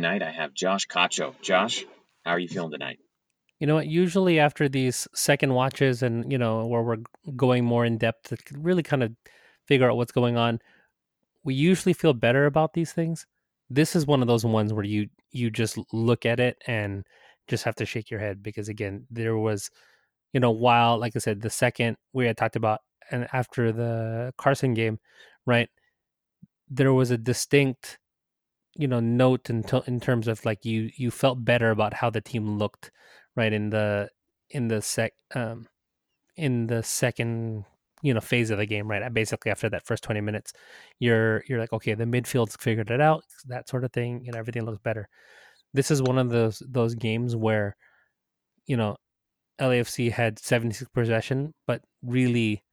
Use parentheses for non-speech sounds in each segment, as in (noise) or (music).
tonight I have Josh Cacho. Josh, how are you feeling tonight? You know what? Usually after these second watches and, you know, where we're going more in depth to really kind of figure out what's going on, we usually feel better about these things. This is one of those ones where you you just look at it and just have to shake your head because again, there was, you know, while like I said, the second we had talked about and after the Carson game, right? There was a distinct, you know, note in t- in terms of like you you felt better about how the team looked, right? In the in the sec um in the second you know phase of the game right basically after that first 20 minutes you're you're like okay the midfield's figured it out that sort of thing and everything looks better this is one of those those games where you know LAFC had 76 possession but really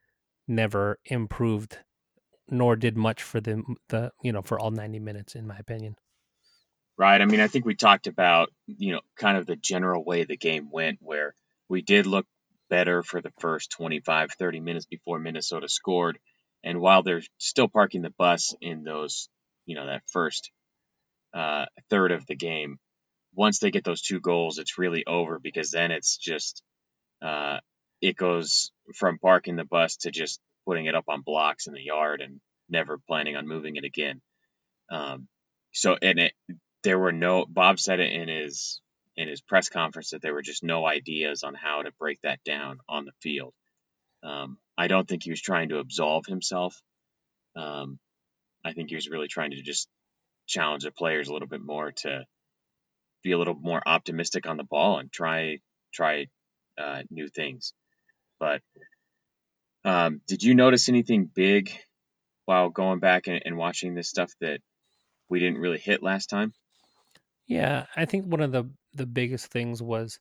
never improved nor did much for the the you know for all 90 minutes in my opinion. Right i mean i think we talked about you know kind of the general way the game went where we did look better for the first 25 30 minutes before minnesota scored. And while they're still parking the bus in those you know that first uh, third of the game once they get those two goals it's really over because then it's just uh, it goes from parking the bus to just putting it up on blocks in the yard and never planning on moving it again. Um, so and it there were no Bob said it in his in his press conference that there were just no ideas on how to break that down on the field. Um, I don't think he was trying to absolve himself. Um, I think he was really trying to just challenge the players a little bit more to be a little more optimistic on the ball and try try uh, new things. But um, did you notice anything big while going back and, and watching this stuff that we didn't really hit last time? Yeah, I think one of the the biggest things was,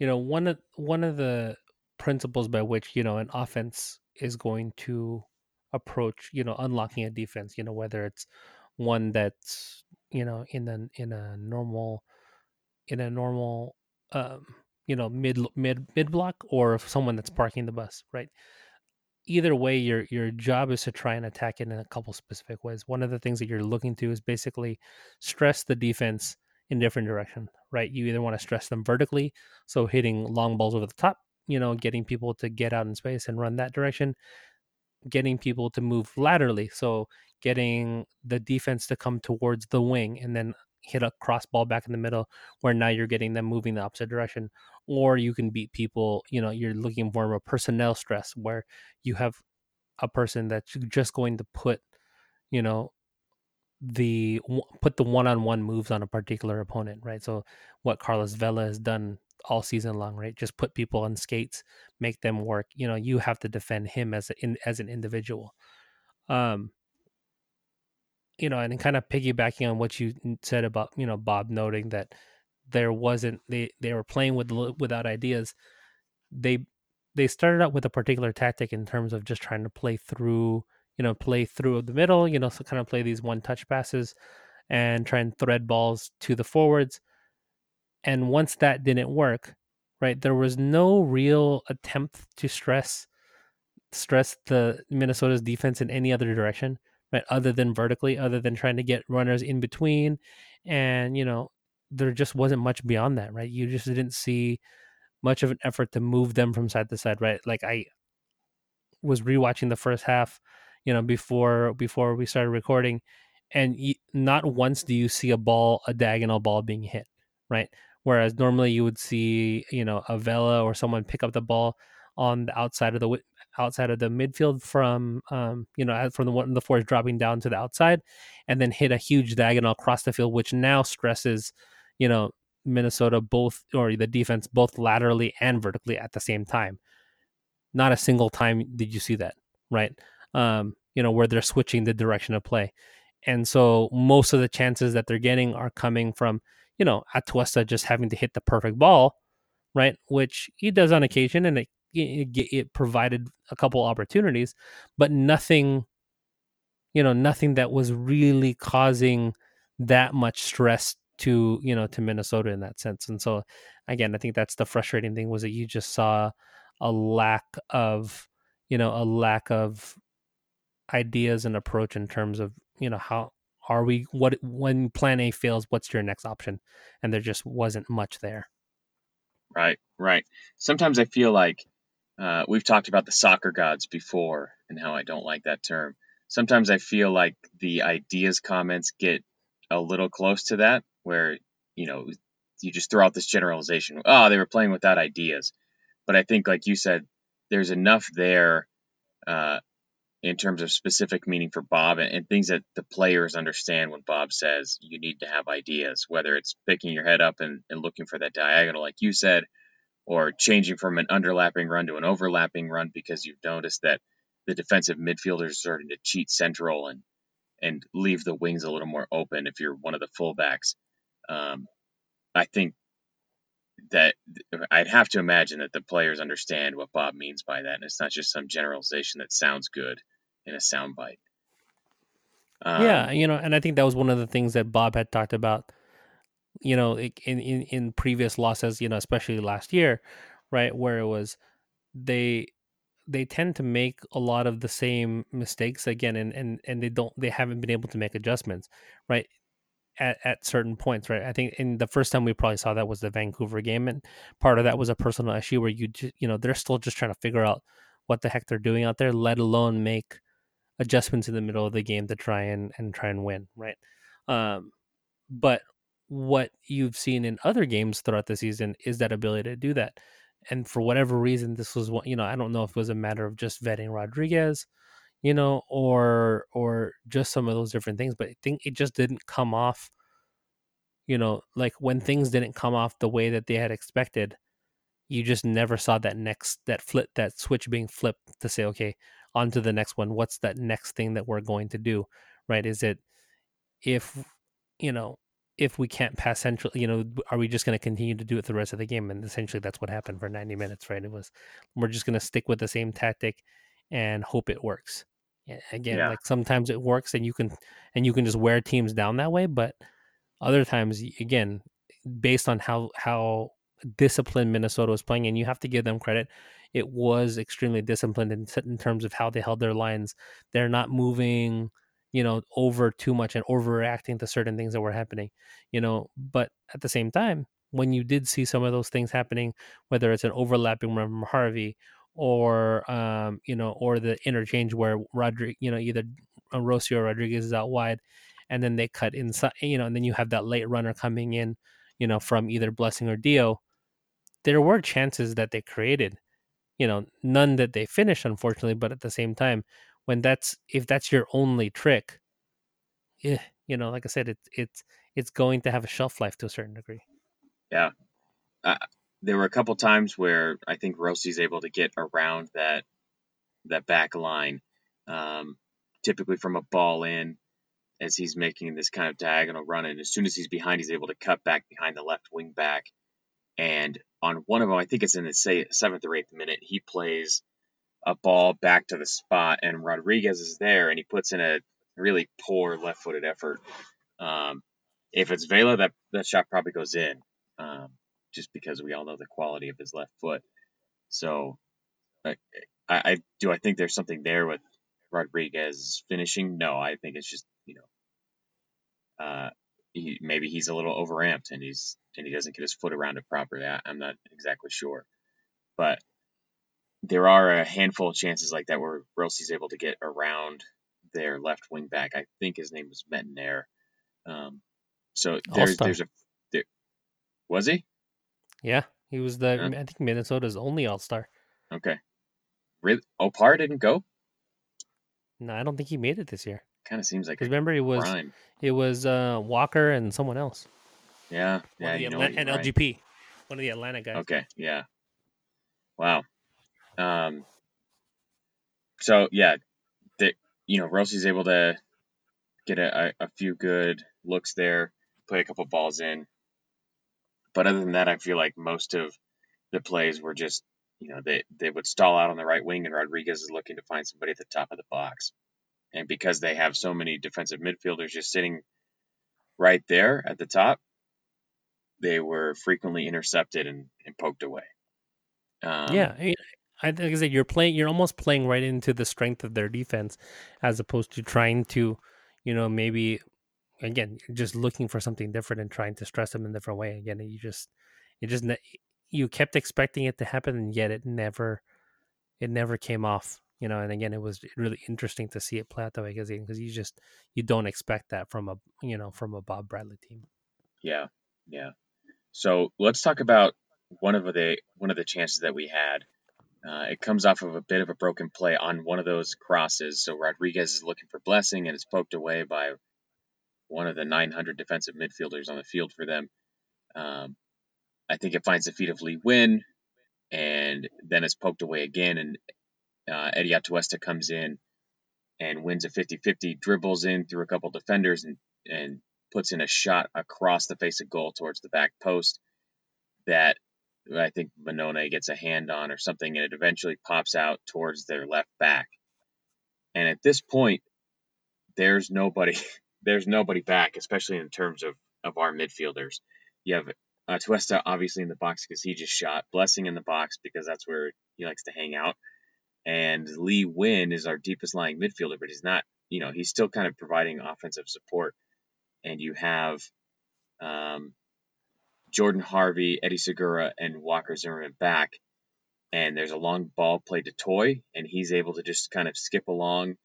you know, one of one of the principles by which you know an offense is going to approach, you know, unlocking a defense. You know, whether it's one that's you know in a in a normal in a normal um, you know mid mid mid block or someone that's parking the bus, right? Either way your your job is to try and attack it in a couple specific ways. One of the things that you're looking to is basically stress the defense in different direction right? You either want to stress them vertically so hitting long balls over the top you know getting people to get out in space and run that direction getting people to move laterally so getting the defense to come towards the wing and then hit a cross ball back in the middle where now you're getting them moving the opposite direction or you can beat people you know you're looking for a personnel stress where you have a person that's just going to put you know the put the one-on-one moves on a particular opponent right? So what carlos vela has done all season long right? Just put people on skates make them work you know you have to defend him as a, in, as an individual. Um you know, and kind of piggybacking on what you said about you know Bob noting that there wasn't they they were playing with without ideas. They they started out with a particular tactic in terms of just trying to play through you know play through the middle you know so kind of play these one touch passes and try and thread balls to the forwards and once that didn't work right there was no real attempt to stress stress the minnesota's defense in any other direction right? Other than vertically, other than trying to get runners in between. And, you know, there just wasn't much beyond that, right? You just didn't see much of an effort to move them from side to side, right? Like I was rewatching the first half, you know, before before we started recording, and not once do you see a ball, a diagonal ball being hit, right? Whereas normally you would see, you know, a Vela or someone pick up the ball on the outside of the outside of the midfield from um, you know from the one the force dropping down to the outside, and then hit a huge diagonal across the field, which now stresses you know Minnesota both or the defense both laterally and vertically at the same time. Not a single time did you see that, right? Um, you know where they're switching the direction of play, and so most of the chances that they're getting are coming from you know Atuesta just having to hit the perfect ball, right? Which he does on occasion, and it it, provided a couple opportunities, but nothing, you know, nothing that was really causing that much stress to you know to Minnesota in that sense. And so again, I think that's the frustrating thing was that you just saw a lack of you know a lack of ideas and approach in terms of you know how are we what when plan A fails, what's your next option? And there just wasn't much there. Right, right. Sometimes I feel like uh, we've talked about the soccer gods before and how I don't like that term. Sometimes I feel like the ideas comments get a little close to that, where you know you just throw out this generalization. Oh, they were playing without ideas, but I think, like you said, there's enough there uh, in terms of specific meaning for Bob and, and, things that the players understand when Bob says you need to have ideas, whether it's picking your head up and, and looking for that diagonal, like you said, or changing from an underlapping run to an overlapping run because you've noticed that the defensive midfielders are starting to cheat central and and leave the wings a little more open if you're one of the fullbacks. Um, I think that I'd have to imagine that the players understand what Bob means by that, and it's not just some generalization that sounds good in a soundbite. Um, yeah, you know, and I think that was one of the things that Bob had talked about, you know, in in, in previous losses, you know, especially last year, right, where it was they they tend to make a lot of the same mistakes again and and and they don't they haven't been able to make adjustments right at, at certain points, right? I think in the first time we probably saw that was the Vancouver game, and part of that was a personal issue where you just, you know they're still just trying to figure out what the heck they're doing out there, let alone make adjustments in the middle of the game to try and and try and win, right? Um, but what you've seen in other games throughout the season is that ability to do that. And for whatever reason, this was what you know. I don't know if it was a matter of just vetting Rodriguez, you know, or or just some of those different things. But I think it just didn't come off, you know, like when things didn't come off the way that they had expected, you just never saw that next that flip that switch being flipped to say, okay, on to the next one. What's that next thing that we're going to do? Right? Is it if you know if we can't pass central, you know, are we just going to continue to do it the rest of the game? And essentially, that's what happened for 90 minutes, right? It was we're just going to stick with the same tactic and hope it works again yeah. like sometimes it works and you can and you can just wear teams down that way but other times again based on how how disciplined minnesota was playing and you have to give them credit it was extremely disciplined in, in terms of how they held their lines they're not moving you know over too much and overreacting to certain things that were happening you know but at the same time when you did see some of those things happening whether it's an overlapping from harvey or um, you know, or the interchange where Rodriguez, you know, either Rossi or Rodriguez is out wide, and then they cut inside, you know, and then you have that late runner coming in, you know, from either Blessing or Dio. There were chances that they created, you know, none that they finished, unfortunately. But at the same time, when that's if that's your only trick, yeah, you know, like I said, it's it's it's going to have a shelf life to a certain degree. Yeah, uh, there were a couple times where I think Rossi's able to get around that that back line, um, typically from a ball in, as he's making this kind of diagonal run. And as soon as he's behind, he's able to cut back behind the left wing back. And on one of them, I think it's in the say seventh or eighth minute, he plays a ball back to the spot, and Rodriguez is there, and he puts in a really poor left-footed effort. Um, if it's Vela, that that shot probably goes in. Um, just because we all know the quality of his left foot. So, I, I do I think there's something there with Rodriguez finishing? No, I think it's just you know, uh, he, maybe he's a little overamped and he's and he doesn't get his foot around it properly. I, I'm not exactly sure, but there are a handful of chances like that where Rossi's able to get around their left wing back. I think his name was Metanire. Um, so there's there's a there, was he? Yeah, he was the. I think Minnesota's only All Star. Okay. Really, Opara didn't go. No, I don't think he made it this year. Kind of seems like. Remember, it was crime. it was uh, Walker and someone else. Yeah, yeah, you know, and right. LGP, one of the Atlanta guys. Okay, yeah. Wow. Um. So yeah, that you know Rossi's able to get a, a, few good looks there, play a couple balls in, but other than that, I feel like most of the plays were just, you know, they, they would stall out on the right wing, and Rodriguez is looking to find somebody at the top of the box. And because they have so many defensive midfielders just sitting right there at the top, they were frequently intercepted and, and poked away. Um, yeah, I think I said you're playing. You're almost playing right into the strength of their defense, as opposed to trying to, you know, maybe again, just looking for something different and trying to stress them in a different way. Again, you just, it just, you kept expecting it to happen, and yet it never, it never came off. You know, and again, it was really interesting to see it play out that way because because you just you don't expect that from a you know from a Bob Bradley team. Yeah, yeah. So let's talk about one of the one of the chances that we had. Uh, it comes off of a bit of a broken play on one of those crosses. So Rodriguez is looking for blessing and it's poked away by one of the 900 defensive midfielders on the field for them. Um, I think it finds the feet of Lee Nguyen, and then it's poked away again. And uh, Eddie Atuesta comes in and wins a 50 50, dribbles in through a couple defenders, and, and puts in a shot across the face of goal towards the back post that I think Mannone gets a hand on or something, and it eventually pops out towards their left back. And at this point, there's nobody (laughs) there's nobody back, especially in terms of, of our midfielders. You have uh, Tuesta obviously in the box because he just shot, Blessing in the box because that's where he likes to hang out, and Lee Nguyen is our deepest lying midfielder, but he's not, you know, he's still kind of providing offensive support. And you have um, Jordan Harvey, Eddie Segura, and Walker Zimmerman back. And there's a long ball played to Toye, and he's able to just kind of skip along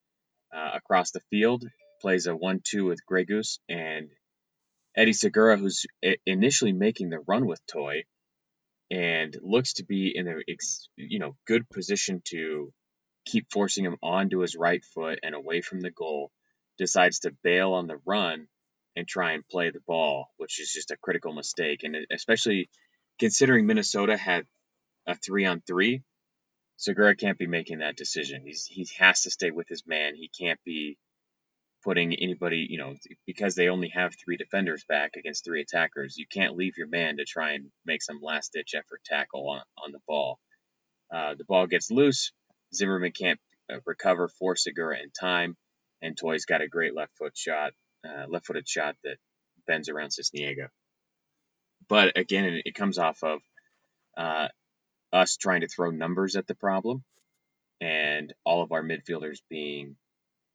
uh, across the field plays a one-two with Grey Goose, and Eddie Segura, who's initially making the run with Toye, and looks to be in a you know good position to keep forcing him onto his right foot and away from the goal, decides to bail on the run and try and play the ball, which is just a critical mistake, and especially considering Minnesota had a three on three. Segura can't be making that decision. He's he has to stay with his man. He can't be putting anybody, you know, because they only have three defenders back against three attackers, you can't leave your man to try and make some last ditch effort tackle on, on the ball. Uh, the ball gets loose. Zimmerman can't uh, recover for Segura in time, and Toye's got a great left foot shot, uh, left footed shot that bends around Sisniega. But again, it, it comes off of uh, us trying to throw numbers at the problem and all of our midfielders being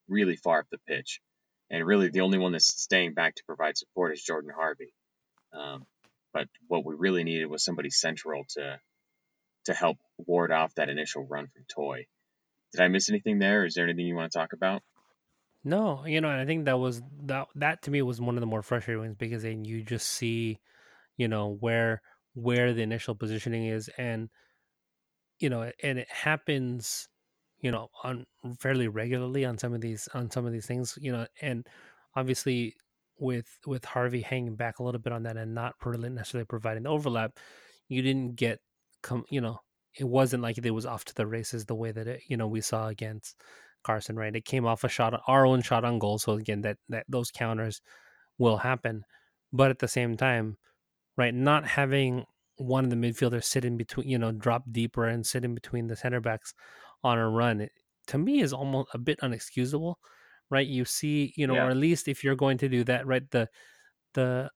really far up the pitch. And really, the only one that's staying back to provide support is Jordan Harvey. Um, but what we really needed was somebody central to to help ward off that initial run from Toye. Did I miss anything there? Is there anything you want to talk about? No, you know, and I think that was that that to me was one of the more frustrating ones because then you just see, you know, where where the initial positioning is and you know, and it happens you know on fairly regularly on some of these on some of these things you know and obviously with with harvey hanging back a little bit on that and not necessarily providing the overlap you didn't get come you know it wasn't like it was off to the races the way that it you know we saw against carson right? It came off a shot our own shot on goal. So again that that those counters will happen. But at the same time right not having one of the midfielders sit in between you know drop deeper and sit in between the center backs on a run it, to me is almost a bit unexcusable right? You see you know yeah. or at least if you're going to do that right the the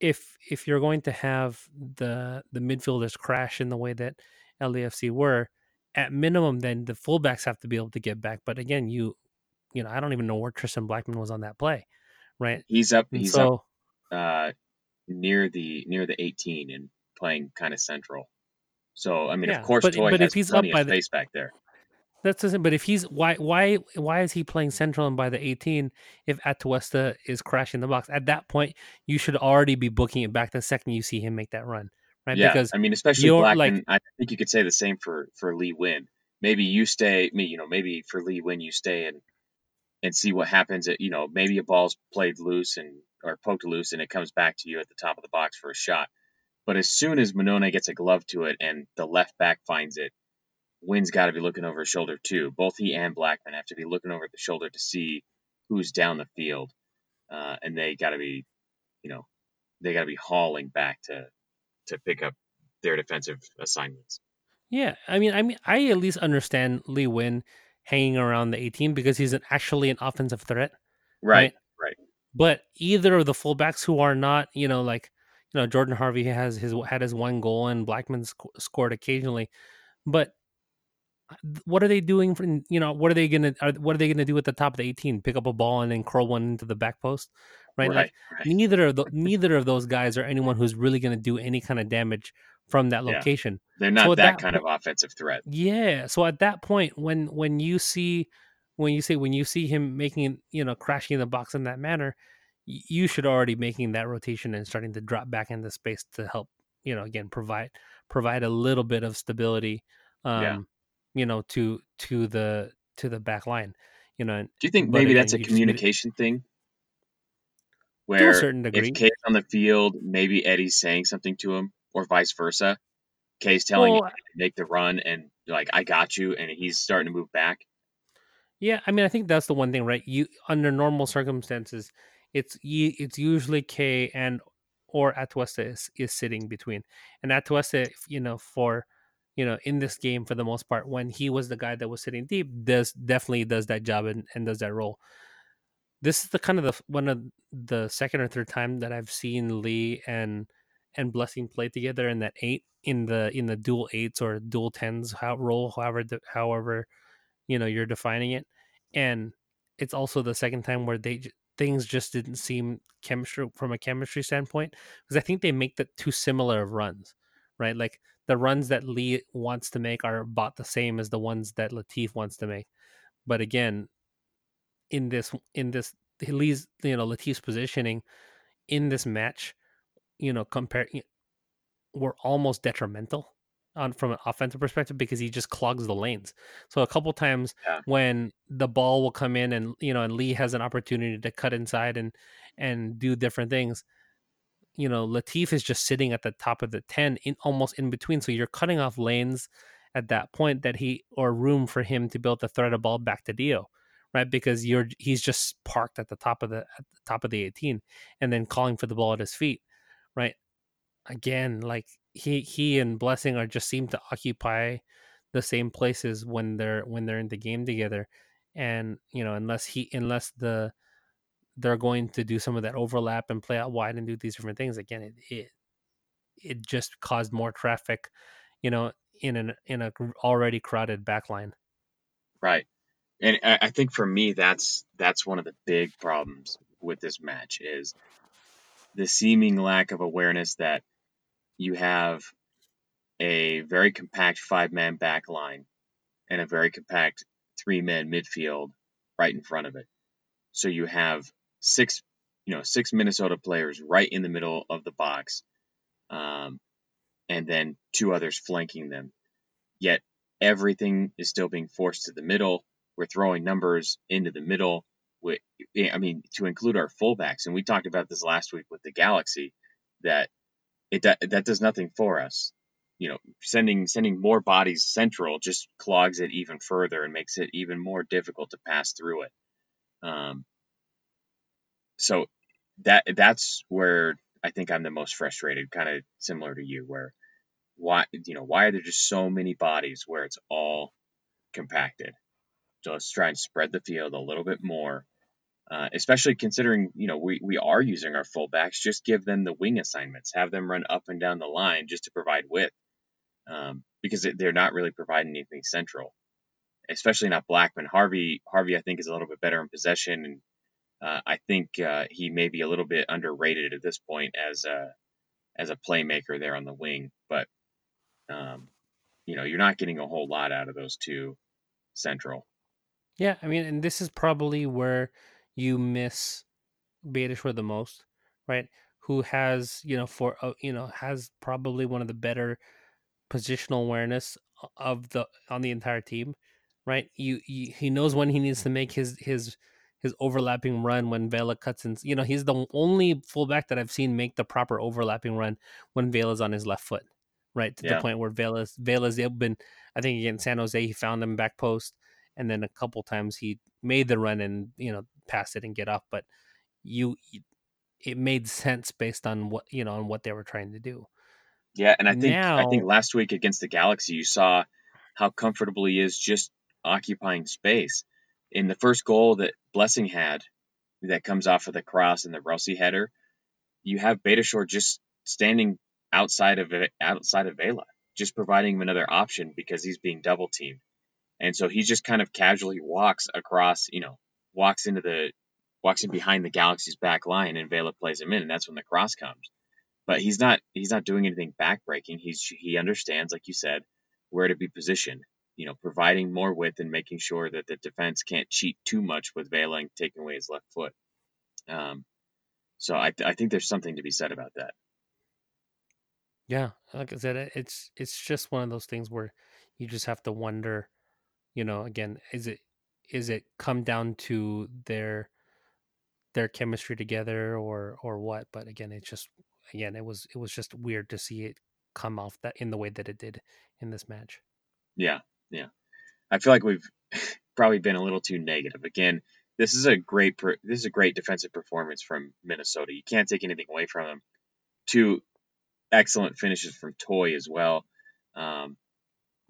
if if you're going to have the the midfielders crash in the way that LAFC were at minimum then the fullbacks have to be able to get back but again you you know I don't even know where Tristan Blackmon was on that play right? He's up he's so, up uh near the near the 18 and playing kind of central. So I mean yeah, of course but, Toye but has if he's plenty up by of space the, back there. That's the But if he's why why why is he playing central and by the 18 if Atuesta is crashing the box? At that point, you should already be booking it back the second you see him make that run, right? Yeah, because I mean, especially Blackmon. Like, I think you could say the same for for Lee Nguyen. Maybe you stay, me, you know, maybe for Lee Nguyen you stay and and see what happens. At you know, maybe a ball's played loose and or poked loose and it comes back to you at the top of the box for a shot. But as soon as Mannone gets a glove to it and the left back finds it, Nguyen's got to be looking over his shoulder too. Both he and Blackmon have to be looking over the shoulder to see who's down the field, uh, and they got to be, you know, they got to be hauling back to to pick up their defensive assignments. Yeah, I mean, I mean, I at least understand Lee Nguyen hanging around the 18 because he's an, actually an offensive threat. Right, right. But either of the fullbacks who are not, you know, like, you know, Jordan Harvey has his had his one goal and Blackmon sc- scored occasionally, but uh, what are they doing for you know what are they gonna are, what are they gonna do at the top of the 18 pick up a ball and then curl one into the back post right, right like right. neither of the, (laughs) neither of those guys are anyone who's really gonna do any kind of damage from that location yeah. they're not so that, that, kind of offensive threat yeah so at that point when when you see when you say when you see him making you know crashing in the box in that manner you should already making that rotation and starting to drop back into space to help you know again provide provide a little bit of stability um yeah you know, to to the to the back line. You know, do you think maybe again, that's a communication thing? Where to a certain degree. if Kaye's on the field, maybe Eddie's saying something to him, or vice versa. Kaye's telling well, him to make the run, and like I got you, and he's starting to move back. Yeah, I mean, I think that's the one thing, right? You under normal circumstances, it's it's usually Kaye and or Atuesta is, is sitting between, and Atuesta, you know, for you know, in this game for the most part, when he was the guy that was sitting deep, does definitely does that job and, and does that role. This is the kind of the one of the second or third time that I've seen Lee and and Blessing play together in that eight in the in the dual eights or dual tens how role, however however you know you're defining it, and it's also the second time where they things just didn't seem chemistry from a chemistry standpoint because I think they make the two similar runs, right? Like the runs that Lee wants to make are about the same as the ones that Latif wants to make. But again, in this in this Lee's you know Latif's positioning in this match, you know, compare were almost detrimental on from an offensive perspective because he just clogs the lanes. So a couple times yeah. when the ball will come in and you know and Lee has an opportunity to cut inside and and do different things, you know, Latif is just sitting at the top of the 10 in almost in between. So you're cutting off lanes at that point that he or room for him to build the thread a ball back to Dio, right? Because you're he's just parked at the top of the at the top of the 18 and then calling for the ball at his feet, right? Again, like he he and Blessing are just seem to occupy the same places when they're when they're in the game together. And, you know, unless he unless the they're going to do some of that overlap and play out wide and do these different things again it it, it just caused more traffic you know in an in a already crowded backline right and i think for me that's that's one of the big problems with this match is the seeming lack of awareness that you have a very compact five man back line and a very compact three man midfield right in front of it. So you have six, you know, six Minnesota players right in the middle of the box, um, and then two others flanking them. Yet everything is still being forced to the middle. We're throwing numbers into the middle. I mean, to include our fullbacks, and we talked about this last week with the Galaxy, that it that does nothing for us. You know, sending sending more bodies central just clogs it even further and makes it even more difficult to pass through it. Um, so that that's where I think I'm the most frustrated, kind of similar to you, where why you know why are there just so many bodies where it's all compacted? Let's try and spread the field a little bit more, uh, especially considering you know we we are using our fullbacks. Just give them the wing assignments, have them run up and down the line just to provide width, um, because they're not really providing anything central, especially not Blackmon. Harvey Harvey I think is a little bit better in possession and uh, I think uh, he may be a little bit underrated at this point as a as a playmaker there on the wing. But um, you know, you're not getting a whole lot out of those two central. Yeah, I mean, and this is probably where you miss Beitashour the most, right? Who has you know for uh, you know has probably one of the better positional awareness of the on the entire team, right? You, you he knows when he needs to make his his his overlapping run when Vela cuts in. You know, he's the only fullback that I've seen make the proper overlapping run when Vela's on his left foot, right to yeah. the point where Vela's Vela's been. I think against San Jose, he found him back post, and then a couple times he made the run and you know pass it and get off. But you, it made sense based on what you know on what they were trying to do. Yeah, and I think now, I think last week against the Galaxy, you saw how comfortable he is just occupying space in the first goal that Blessing had that comes off of the cross and the Rossi header, you have Beitashour just standing outside of it, outside of Vela, just providing him another option because he's being double teamed. And so he just kind of casually walks across, you know, walks into the walks in behind the Galaxy's back line, and Vela plays him in, and that's when the cross comes. But he's not he's not doing anything backbreaking. He's he understands, like you said, where to be positioned. You know, providing more width and making sure that the defense can't cheat too much with Vela and taking away his left foot. Um, so I, I think there's something to be said about that. Yeah, like I said, it's it's just one of those things where you just have to wonder, you know, again, is it is it come down to their their chemistry together or or what? But again, it's just again, it was it was just weird to see it come off that in the way that it did in this match. Yeah, yeah. I feel like we've (laughs) probably been a little too negative. Again, this is a great this is a great defensive performance from Minnesota. You can't take anything away from them. Two excellent finishes from Toye as well. Um,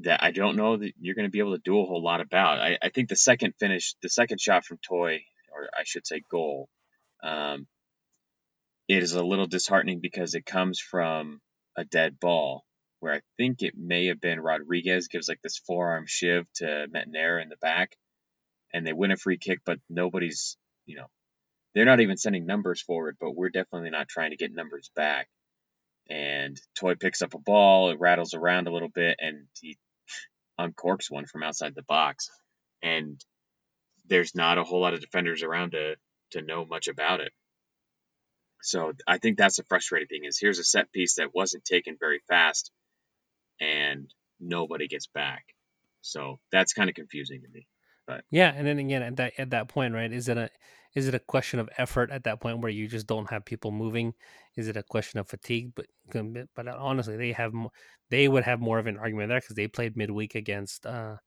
that I don't know that you're going to be able to do a whole lot about. I, I think the second finish, the second shot from Toye, or I should say goal, um, it is a little disheartening because it comes from a dead ball where I think it may have been Rodriguez gives like this forearm shiv to Metanire in the back, and they win a free kick, but nobody's, you know, they're not even sending numbers forward, but we're definitely not trying to get numbers back. And Toye picks up a ball, it rattles around a little bit, and he uncorks one from outside the box. And there's not a whole lot of defenders around to to know much about it. So I think that's the frustrating thing is here's a set piece that wasn't taken very fast and nobody gets back. So that's kind of confusing to me. But yeah, and then again at that at that point, right? Is it a is it a question of effort at that point where you just don't have people moving? Is it a question of fatigue? But but honestly, they have they would have more of an argument there because they played midweek against uh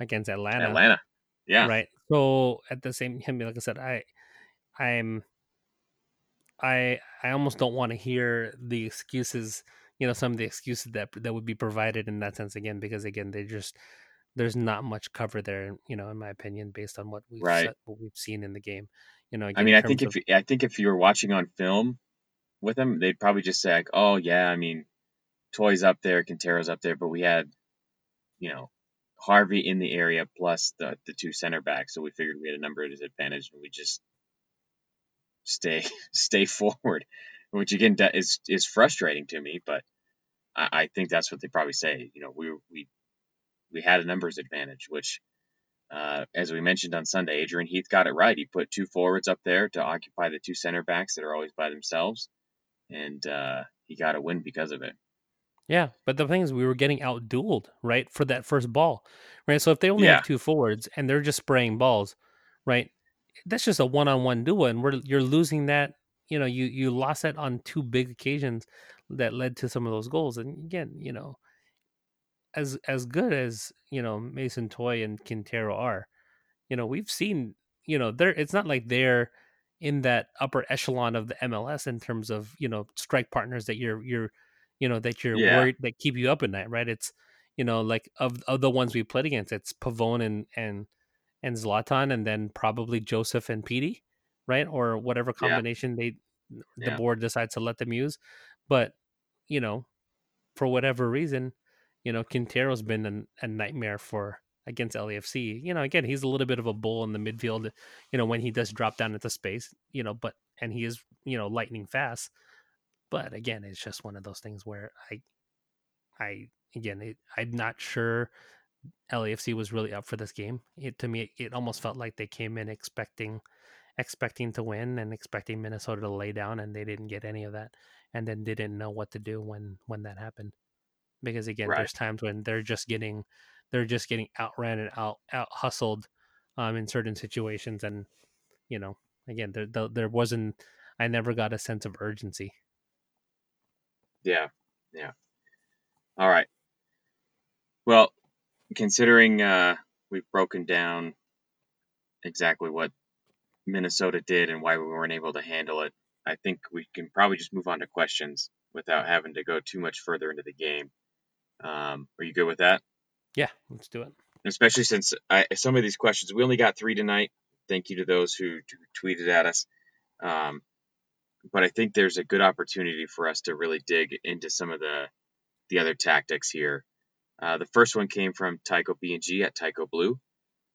against Atlanta. Atlanta, yeah, right. So at the same time, like I said, I I'm I I almost don't want to hear the excuses, you know, some of the excuses that that would be provided in that sense again, because again, they just there's not much cover there, you know, in my opinion, based on what we've right. set, what we've seen in the game. You know, again, I mean, I think if I think if you were watching on film with them, they'd probably just say like, "Oh yeah, I mean, Toye's up there, Quintero's up there, but we had, you know, Harvey in the area plus the the two center backs, so we figured we had a number of disadvantage, and we just stay (laughs) stay forward, which again is is frustrating to me, but I, I think that's what they probably say. You know, we we we had a numbers advantage, which, uh, as we mentioned on Sunday, Adrian Heath got it right. He put two forwards up there to occupy the two center backs that are always by themselves, and uh, he got a win because of it. Yeah, but the thing is, we were getting outdueled, right, for that first ball, right? So if they only yeah. have two forwards and they're just spraying balls, right, that's just a one-on-one duel, and we're you're losing that. You know, you you lost that on two big occasions that led to some of those goals, and again, you know, as as good as you know Mason Toye and Quintero are, you know we've seen you know they're it's not like they're in that upper echelon of the MLS in terms of you know strike partners that you're you're you know that you're yeah. worried that keep you up at night, right? It's you know like of of the ones we played against, it's Pavón and and and Zlatan, and then probably Joseph and Pity, right? Or whatever combination yeah. they the yeah. board decides to let them use. But you know, for whatever reason, you know, Quintero's been a, a nightmare for against LAFC. You know, again, he's a little bit of a bull in the midfield, you know, when he does drop down into space, you know, but and he is, you know, lightning fast. But again, it's just one of those things where I I again, it, I'm not sure LAFC was really up for this game. It to me it almost felt like they came in expecting expecting to win and expecting Minnesota to lay down and they didn't get any of that and then didn't know what to do when when that happened because again, right. there's times when they're just getting they're just getting outran and out out hustled um, in certain situations, and you know, again, there, there there wasn't. I never got a sense of urgency. Yeah, yeah. All right. Well, considering uh, we've broken down exactly what Minnesota did and why we weren't able to handle it, I think we can probably just move on to questions without having to go too much further into the game. Um, are you good with that? Yeah, let's do it. Especially since I, some of these questions, we only got three tonight. Thank you to those who tweeted at us. Um, but I think there's a good opportunity for us to really dig into some of the the other tactics here. Uh, the first one came from Tycho B&G at Tycho Blue.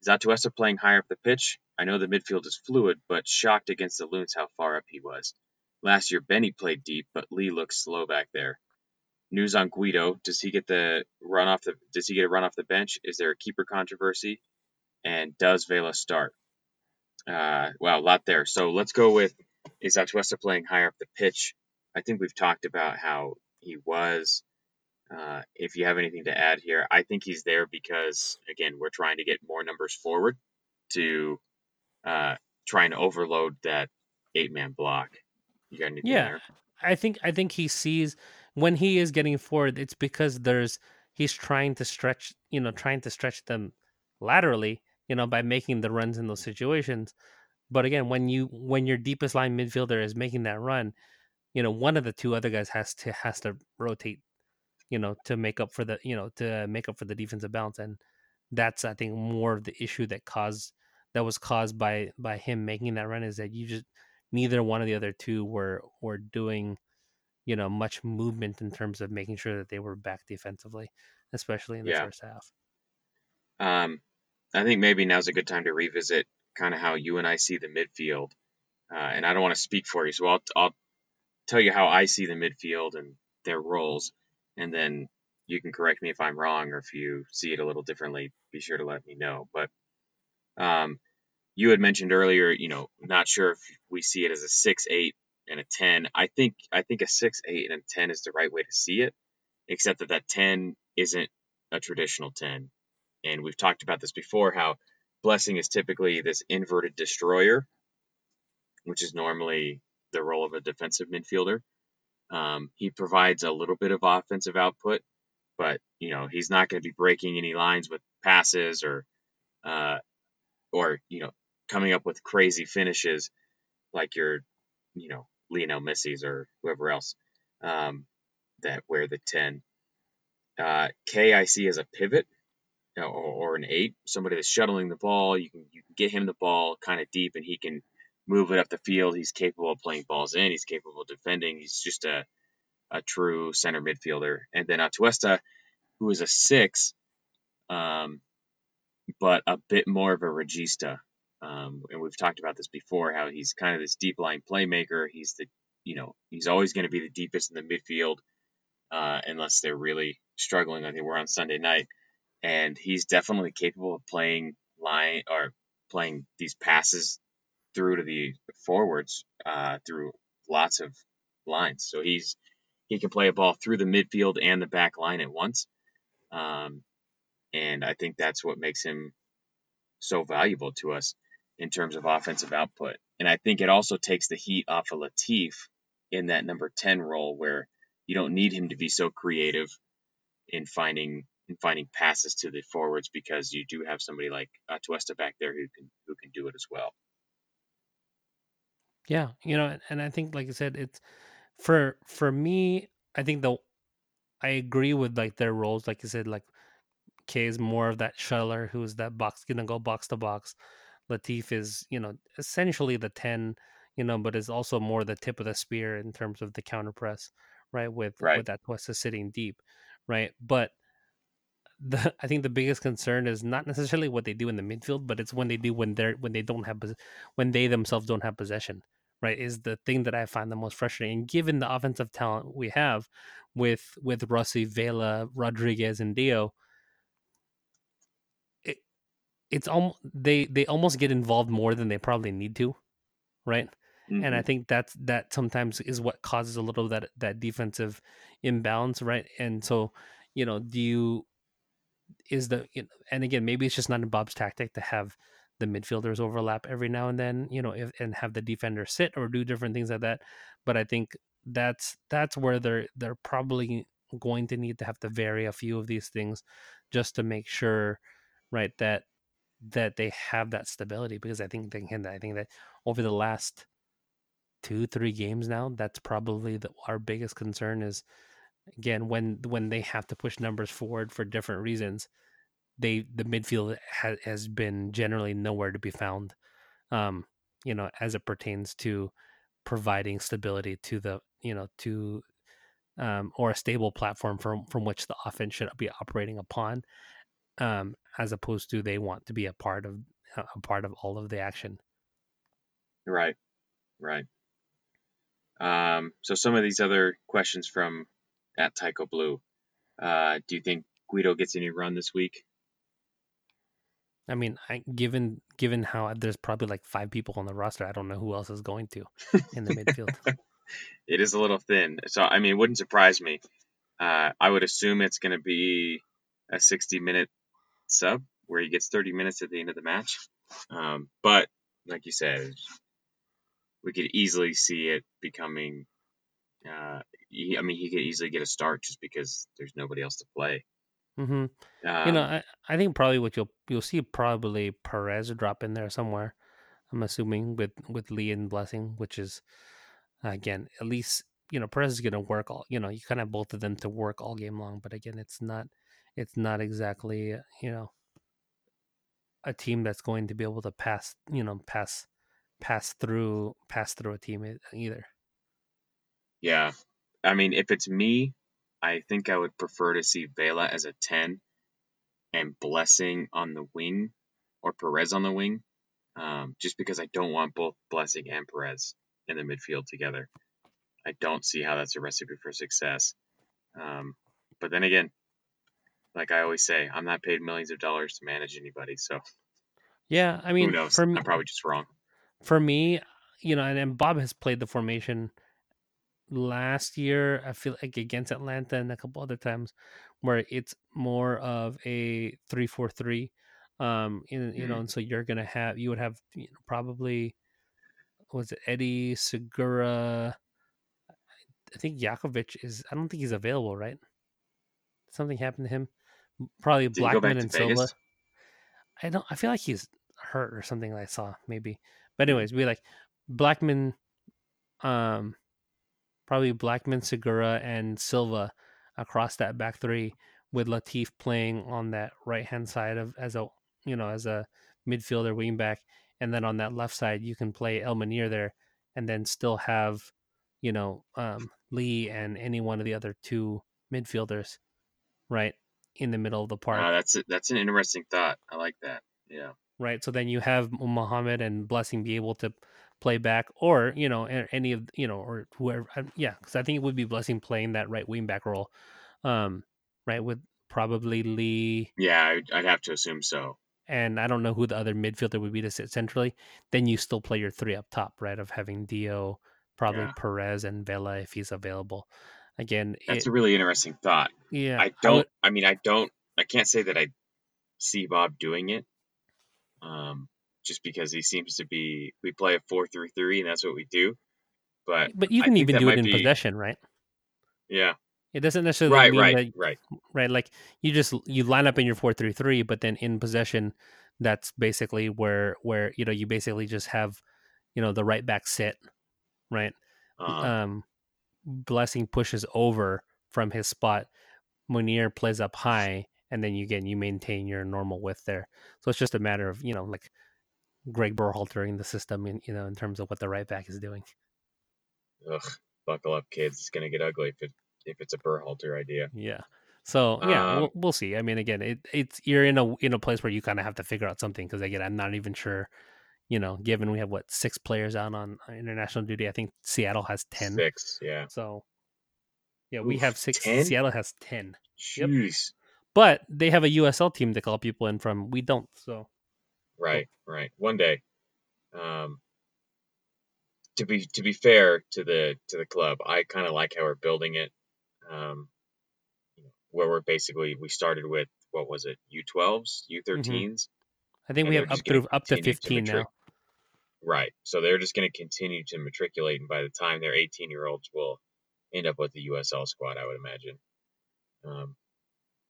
Is Atuesta playing higher up the pitch? I know the midfield is fluid, but shocked against the Loons how far up he was. Last year, Benny played deep, but Lee looks slow back there. News on Guido: Does he get the run off the? Does he get a run off the bench? Is there a keeper controversy? And does Vela start? Uh, wow, a lot there. So let's go with: Is Atuesta playing higher up the pitch? I think we've talked about how he was. Uh, if you have anything to add here, I think he's there because again, we're trying to get more numbers forward to uh, trying to overload that eight man block. You got anything Yeah, there? I think I think he sees when he is getting forward, it's because there's he's trying to stretch, you know, trying to stretch them laterally, you know, by making the runs in those situations. But again, when you when your deepest line midfielder is making that run, you know, one of the two other guys has to has to rotate, you know, to make up for the you know to make up for the defensive balance, and that's I think more of the issue that caused that was caused by by him making that run is that you just neither one of the other two were were doing you know much movement in terms of making sure that they were back defensively, especially in the Yeah. first half. Um, I think maybe now's a good time to revisit kind of how you and I see the midfield. Uh, and I don't want to speak for you, so I'll, I'll tell you how I see the midfield and their roles, and then you can correct me if I'm wrong or if you see it a little differently. Be sure to let me know. But um, you had mentioned earlier, you know, not sure if we see it as a six, eight, and a ten. I think I think a six, eight, and a ten is the right way to see it, except that that ten isn't a traditional ten. And we've talked about this before. How Blessing is typically this inverted destroyer, which is normally the role of a defensive midfielder. Um, he provides a little bit of offensive output, but you know he's not going to be breaking any lines with passes or uh, or you know coming up with crazy finishes like your you know Lionel Messi's or whoever else um, that wear the ten. Uh, Kaye I see as a pivot or, or an eight, somebody that's shuttling the ball. You can you can get him the ball kind of deep, and he can move it up the field. He's capable of playing balls in. He's capable of defending. He's just a a true center midfielder. And then Atuesta, who is a six, um, but a bit more of a regista. Um, and we've talked about this before, how he's kind of this deep line playmaker. He's the, you know, he's always going to be the deepest in the midfield, uh, unless they're really struggling like they were on Sunday night. And he's definitely capable of playing line or playing these passes through to the forwards uh, through lots of lines. So he's he can play a ball through the midfield and the back line at once. Um, and I think that's what makes him so valuable to us in terms of offensive output. And I think it also takes the heat off of Latif in that number 10 role where you don't need him to be so creative in finding in finding passes to the forwards because you do have somebody like Atuesta back there who can who can do it as well. Yeah, you know, and I think, like I said, it's for for me. I think the I agree with like their roles. Like you said, like Kaye is more of that shuttler who's that box gonna go box to box. Latif is you know essentially the ten, you know, but is also more the tip of the spear in terms of the counter press, right? With Right. with that Tuesta sitting deep, right? But the (laughs) I think the biggest concern is not necessarily what they do in the midfield, but it's when they do when they're when they don't have when they themselves don't have possession, right? Is the thing that I find the most frustrating. And given the offensive talent we have with with Rossi, Vela, Rodriguez, and Dio, it's almost they they almost get involved more than they probably need to, right? and I Mhm. think that's that sometimes is what causes a little of that that defensive imbalance, right? And so, you know, do you is the you know, and again maybe it's just not in Bob's tactic to have the midfielders overlap every now and then, you know, if, and have the defender sit or do different things like that. But I think that's that's where they're they're probably going to need to have to vary a few of these things just to make sure, right, that that they have that stability because I think they can. I think that over the last two three games now that's probably the, our biggest concern is again when when they have to push numbers forward for different reasons they the midfield ha, has been generally nowhere to be found um you know as it pertains to providing stability to the you know to um, or a stable platform from from which the offense should be operating upon, um, as opposed to they want to be a part of a part of all of the action. Right, right. Um, so some of these other questions from at Tycho Blue. Uh, do you think Guido gets any run this week? I mean, I, given given how there's probably like five people on the roster, I don't know who else is going to in the midfield. (laughs) it is a little thin, so I mean, it wouldn't surprise me. Uh, I would assume it's going to be a 60 minute sub where he gets 30 minutes at the end of the match. Um, but like you said, we could easily see it becoming. Uh, he, I mean, he could easily get a start just because there's nobody else to play. Mm-hmm. Um, you know, I, I think probably what you'll you'll see probably Perez drop in there somewhere. I'm assuming with with Lee and Blessing, which is again at least you know Perez is going to work all. You know, you kind of have both of them to work all game long, but again, it's not it's not exactly you know a team that's going to be able to pass you know pass pass through pass through a team either. Yeah, I mean, if it's me, I think I would prefer to see Vela as a 10 and Blessing on the wing or Perez on the wing, um, just because I don't want both Blessing and Perez in the midfield together. I don't see how that's a recipe for success. Um, but then again, like I always say, I'm not paid millions of dollars to manage anybody. So, yeah, I mean? For me, I'm probably just wrong. For me, you know, and, and Bob has played the formation last year. I feel like against Atlanta and a couple other times where it's more of a three four three. Um, in, you know, mm-hmm. and so you're gonna have you would have you know, probably was it Eddie Segura? I think Jakovic is. I don't think he's available, right? Something happened to him. Probably Did Blackmon and Silva. I don't. I feel like he's hurt or something. I saw maybe. But hmm. anyways, we like Blackmon, um, probably Blackmon, Segura, and Silva across that back three, with Latif playing on that right hand side of as a you know as a midfielder wingback, and then on that left side you can play El Munir there, and then still have you know um, Lee and any one of the other two midfielders, right in the middle of the park. Uh, that's a, that's an interesting thought. I like that. Yeah. Right. So then you have Muhammad and Blessing be able to play back, or you know, any of you know, or whoever. Yeah, because I think it would be Blessing playing that right wing back role, um, right with probably Lee. Yeah, I'd, I'd have to assume so. And I don't know who the other midfielder would be to sit centrally. Then you still play your three up top, right? Of having Dio, probably yeah. Perez and Vela if he's available. Again, that's it, a really interesting thought. Yeah, I don't. I, would, I mean, I don't. I can't say that I see Bob doing it. Um, just because he seems to be. We play a four three three, and that's what we do. But but you can even do it in be, possession, right? Yeah. It doesn't necessarily right, mean right, that, right, right. Like you just you line up in your four three three, but then in possession, that's basically where where you know you basically just have you know the right back sit, right? Uh-huh. Um, Blessing pushes over from his spot. Munir plays up high, and then you again you maintain your normal width there. So it's just a matter of you know like Greg Berhalter in the system, in you know, in terms of what the right back is doing. Ugh, buckle up, kids! It's gonna get ugly if it if it's a Berhalter idea. Yeah. So yeah, um, we'll, we'll see. I mean, again, it, it's you're in a in a place where you kind of have to figure out something because again, I'm not even sure. You know, given we have what six players out on international duty, I think Seattle has ten. Six, yeah. So yeah, we have six. 10? Seattle has ten. Jeez. Yep. But they have a USL team to call people in from. We don't. So Right, right. One day. Um, to be to be fair to the to the club, I kind of like how we're building it. Um, where we're basically we started with what was it U12s, U13s. Mm-hmm. I think we have up to up to 15 to now. Right. So they're just going to continue to matriculate, and by the time they're 18 year olds, will end up with the USL squad, I would imagine. Um,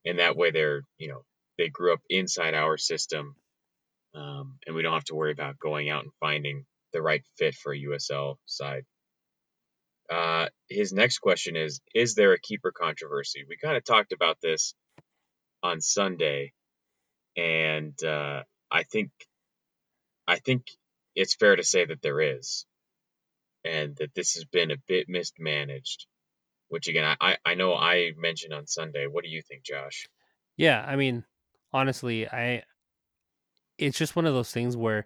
and that way, they're you know they grew up inside our system um, and we don't have to worry about going out and finding the right fit for a USL side. Uh, his next question is Is there a keeper controversy? We kind of talked about this on Sunday, and uh, I think I think it's fair to say that there is, and that this has been a bit mismanaged which again, I, I know I mentioned on Sunday. What do you think, Josh? Yeah, I mean, honestly, I it's just one of those things where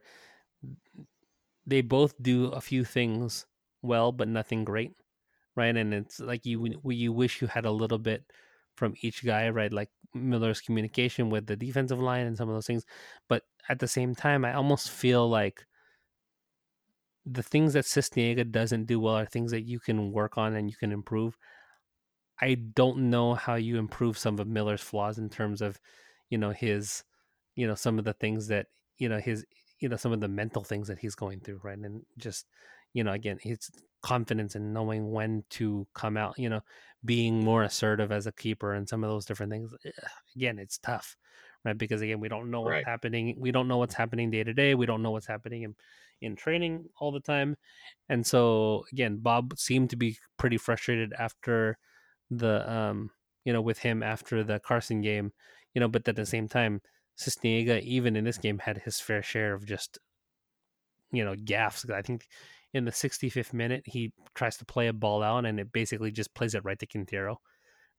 they both do a few things well, but nothing great, right? And it's like you you wish you had a little bit from each guy, right? Like Miller's communication with the defensive line and some of those things, but at the same time, I almost feel like the things that Sisniega doesn't do well are things that you can work on and you can improve. I don't know how you improve some of Miller's flaws in terms of, you know, his, you know, some of the things that, you know, his, you know, some of the mental things that he's going through, right? And just, you know, again, his confidence in knowing when to come out, you know, being more assertive as a keeper and some of those different things. Eh, again, it's tough, right? Because again, we don't know what's Right. happening. We don't know what's happening day to day. We don't know what's happening in, in training all the time. And so again, Bob seemed to be pretty frustrated after the um you know with him after the Carson game, you know, but at the same time, Sisniega even in this game had his fair share of just you know gaffes. I think in the 65th minute he tries to play a ball out and it basically just plays it right to Quintero,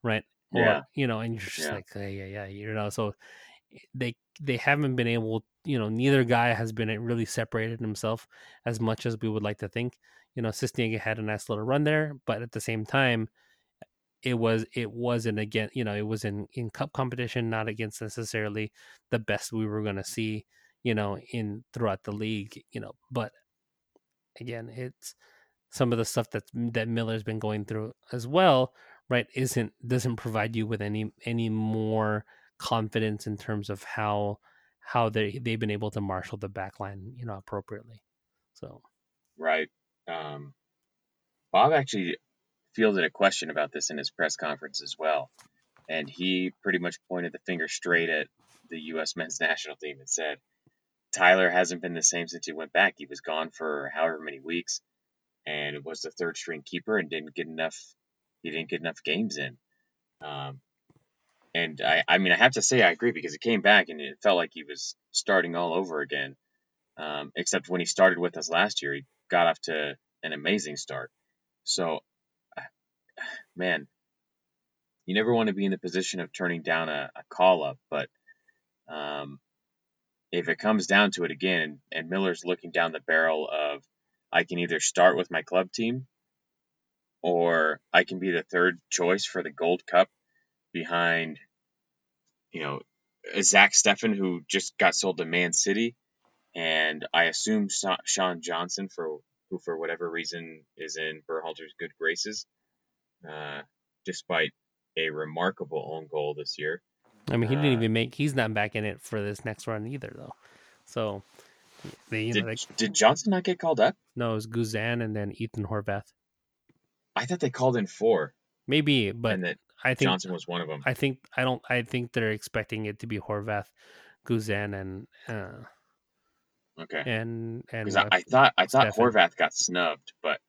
right? Or Yeah. you know, and you're just Yeah. like, yeah, yeah, yeah, you know. So they they haven't been able, you know, neither guy has been eh, really separated himself as much as we would like to think. You know, Sisniega had a nice little run there, but at the same time, it was it wasn't again, you know, it was in in cup competition, not against necessarily the best we were going to see, you know, in throughout the league, you know. But again, it's some of the stuff that that Miller's been going through as well, right? Isn't doesn't provide you with any any more confidence in terms of how how they they've been able to marshal the back line, you know, appropriately. So Right. Um, Bob actually fielded a question about this in his press conference as well. And he pretty much pointed the finger straight at the U.S. (laughs) men's national team and said, Tyler hasn't been the same since he went back. He was gone for however many weeks and was the third string keeper and didn't get enough. He didn't get enough games in. Um, and I, I mean, I have to say I agree because he came back and it felt like he was starting all over again. Um, except when he started with us last year, he got off to an amazing start. So, man, you never want to be in the position of turning down a, a call up, but um, if it comes down to it again, and Miller's looking down the barrel of, I can either start with my club team, or I can be the third choice for the Gold Cup behind, you know, Zach Steffen, who just got sold to Man City, and I assume Sean Johnson for who for whatever reason is in Berhalter's good graces, uh, despite a remarkable own goal this year. I mean, he didn't Uh, even make. He's not back in it for this next run either, though. So, they, you Did, know, they, did Johnson not get called up? no, it was Guzan and then Ethan Horvath. I thought they called in four, Maybe, but that I think Johnson was one of them. I think I don't. I think they're expecting it to be Horvath, Guzan, and uh, Okay, and and I, I thought I thought. Horvath got snubbed, but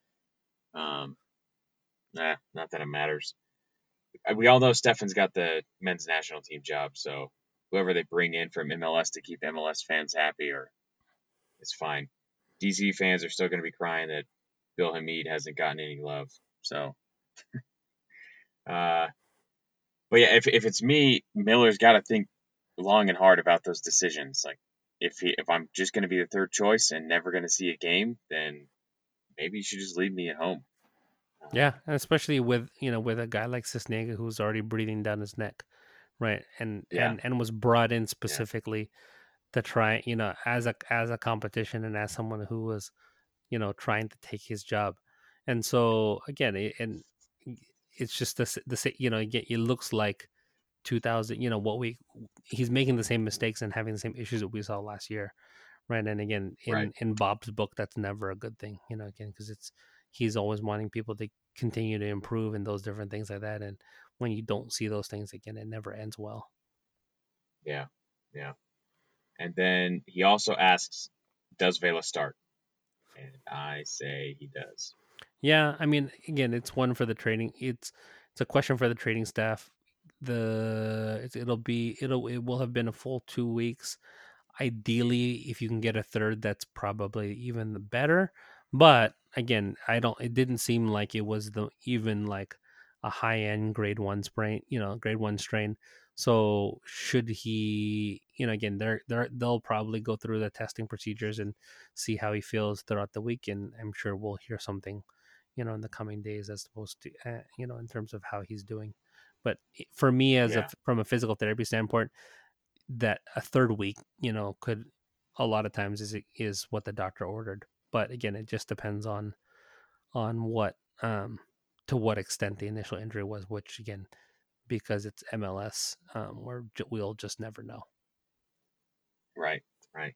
um, nah, not that it matters. Uh, We all know Steffen's got the men's national team job, so whoever they bring in from MLS to keep MLS fans happy, or it's fine. DC fans are still going to be crying that Bill Hamid hasn't gotten any love. So, (laughs) uh, but yeah, if if it's me, Miller's got to think long and hard about those decisions. Like, if he if I'm just going to be the third choice and never going to see a game, then maybe you should just leave me at home. Uh, yeah, and especially with you know with a guy like Sisniega who's already breathing down his neck, right? And Yeah. and and was brought in specifically to try you know as a as a competition and as someone who was you know trying to take his job, and so again, it, and it's just the the you know it looks like 2000 you know what we he's making the same mistakes and having the same issues that we saw last year right and again in Right. in bob's book that's never a good thing you know again because it's he's always wanting people to continue to improve and those different things like that and when you don't see those things again it never ends well Yeah, yeah. And then he also asks, "Does Vela start?" And I say he does. Yeah, I mean, again, it's one for the training. It's it's a question for the training staff. The it'll be it'll it will have been a full two weeks. Ideally, if you can get a third, that's probably even the better. But again, I don't. It didn't seem like it was the even like a high end grade one sprain, you know, grade one strain. So should he, you know, again, they're they're they'll probably go through the testing procedures and see how he feels throughout the week, and I'm sure we'll hear something, you know, in the coming days as opposed to, uh, you know, in terms of how he's doing. But for me, as yeah. a from a physical therapy standpoint, that a third week, you know, could a lot of times is is what the doctor ordered. But again, it just depends on on what um to what extent the initial injury was, which again, because it's MLS, um, we're, we'll just never know. Right, right.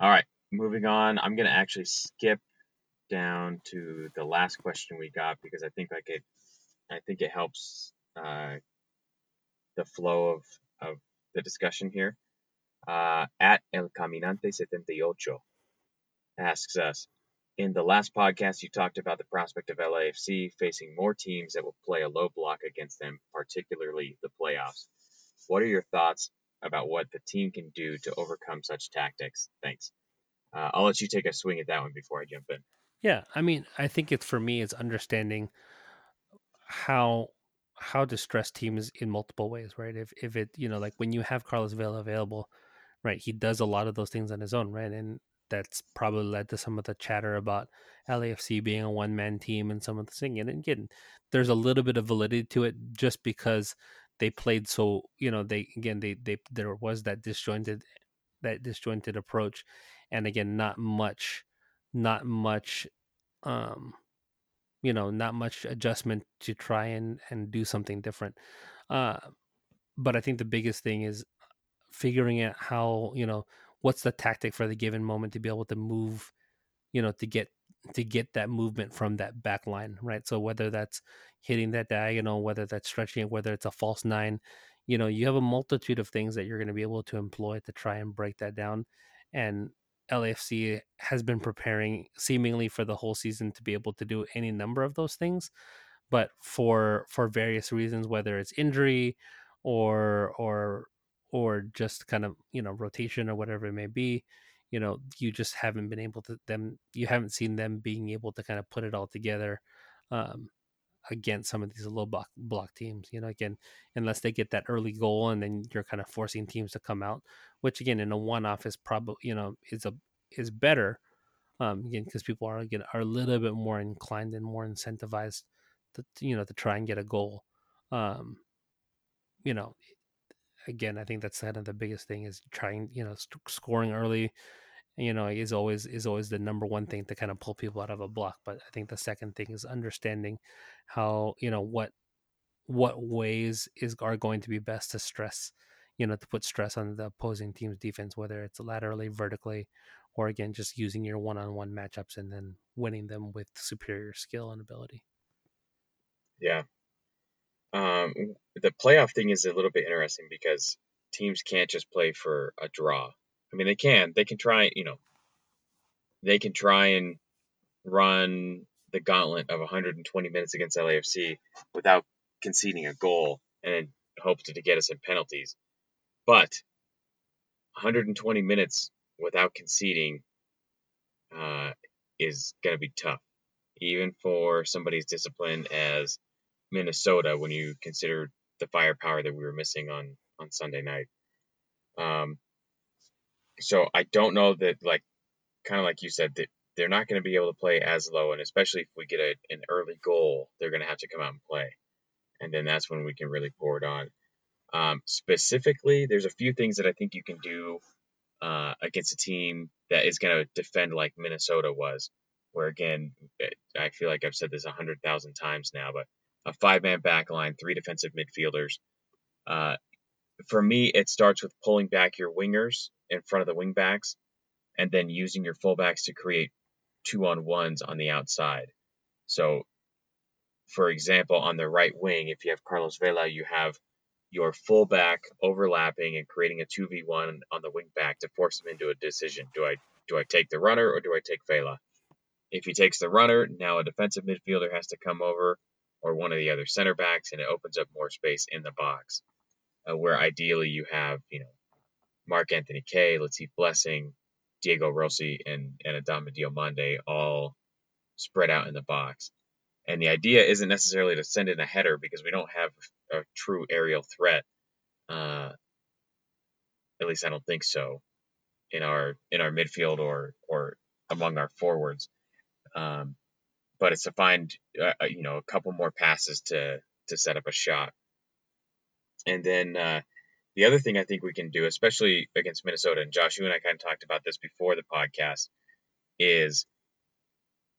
All right, moving on. I'm gonna actually skip down to the last question we got because I think like it, I think it helps uh, the flow of of the discussion here. Uh, at El Caminante 78 asks us, in the last podcast, you talked about the prospect of LAFC facing more teams that will play a low block against them, particularly the playoffs. What are your thoughts about what the team can do to overcome such tactics? Thanks. Uh, I'll let you take a swing at that one before I jump in. Yeah, I mean, I think it's for me, it's understanding how how to stress teams in multiple ways, right? If if it, you know, like when you have Carlos Vela available, right, he does a lot of those things on his own, right? And that's probably led to some of the chatter about LAFC being a one man team and some of the singing. And again, there's a little bit of validity to it just because they played so you know they again they they there was that disjointed that disjointed approach and again not much not much um you know not much adjustment to try and and do something different uh but i think the biggest thing is figuring out how you know what's the tactic for the given moment to be able to move, you know, to get to get that movement from that back line, right? So whether that's hitting that diagonal, whether that's stretching it, whether it's a false nine, you know, you have a multitude of things that you're going to be able to employ to try and break that down. And LAFC has been preparing seemingly for the whole season to be able to do any number of those things, but for for various reasons, whether it's injury or or or just kind of you know rotation or whatever it may be you know you just haven't been able to them you haven't seen them being able to kind of put it all together um, against some of these low block block teams you know again unless they get that early goal and then you're kind of forcing teams to come out which again in a one off is probably you know is a is better um again because people are again are a little bit more inclined and more incentivized to you know to try and get a goal um you know again, I think that's kind of the biggest thing is trying, you know, st- scoring early. You know, is always is always the number one thing to kind of pull people out of a block. But I think the second thing is understanding how you know what what ways is are going to be best to stress, you know, to put stress on the opposing team's defense, whether it's laterally, vertically, or again just using your one-on-one matchups and then winning them with superior skill and ability. Yeah, um, the playoff thing is a little bit interesting because teams can't just play for a draw. I mean, they can. They can try, you know, they can try and run the gauntlet of 120 minutes against LAFC without conceding a goal and hope to, to get us in penalties. But 120 minutes without conceding uh, is going to be tough, even for somebody's discipline as Minnesota when you consider the firepower that we were missing on on Sunday night. Um, so I don't know that like kind of like you said that they're not going to be able to play as low, and especially if we get a, an early goal, they're going to have to come out and play, and then that's when we can really pour it on. Um, specifically, there's a few things that I think you can do uh, against a team that is going to defend like Minnesota was, where again, I feel like I've said this a hundred thousand times now, but a five man back line, three defensive midfielders. Uh, for me, it starts with pulling back your wingers in front of the wingbacks and then using your fullbacks to create two on ones on the outside. So, for example, on the right wing, if you have Carlos Vela, you have your fullback overlapping and creating a 2v1 on the wing back to force him into a decision. Do I do I take the runner or do I take Vela? If he takes the runner, now a defensive midfielder has to come over or one of the other center backs, and it opens up more space in the box. Uh, where ideally you have, you know, Mark Anthony Kaye, Latif Blessing, Diego Rossi, and, and Adama Diomande all spread out in the box. And the idea isn't necessarily to send in a header because we don't have a true aerial threat. Uh, at least I don't think so in our in our midfield or or among our forwards. Um, but it's to find uh, uh, you know a couple more passes to to set up a shot. And then uh, the other thing I think we can do, especially against Minnesota, and Josh, you and I kind of talked about this before the podcast, is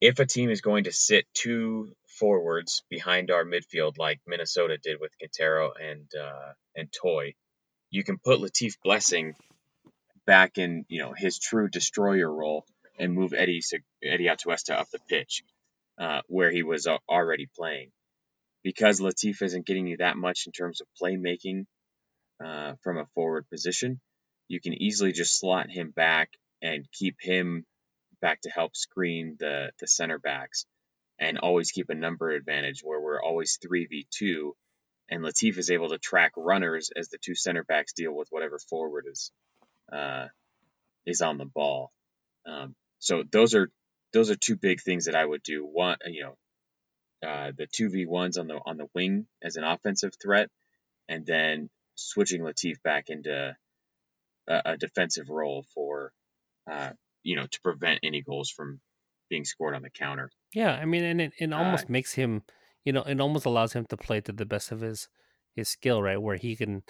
if a team is going to sit two forwards behind our midfield, like Minnesota did with Quintero and uh, and Toye, you can put Latif Blessing back in you know his true destroyer role and move Eddie Eddie Atuesta up the pitch uh, where he was already playing. Because Latif isn't getting you that much in terms of playmaking uh, from a forward position, you can easily just slot him back and keep him back to help screen the the center backs, and always keep a number advantage where we're always three v two, and Latif is able to track runners as the two center backs deal with whatever forward is uh, is on the ball. Um, so those are those are two big things that I would do. One, you know, uh, the two v ones on the on the wing as an offensive threat, and then switching Latif back into a, a defensive role for, uh, you know, to prevent any goals from being scored on the counter. Yeah, I mean, and it, it almost uh, makes him, you know, it almost allows him to play to the best of his his skill, right? Where he can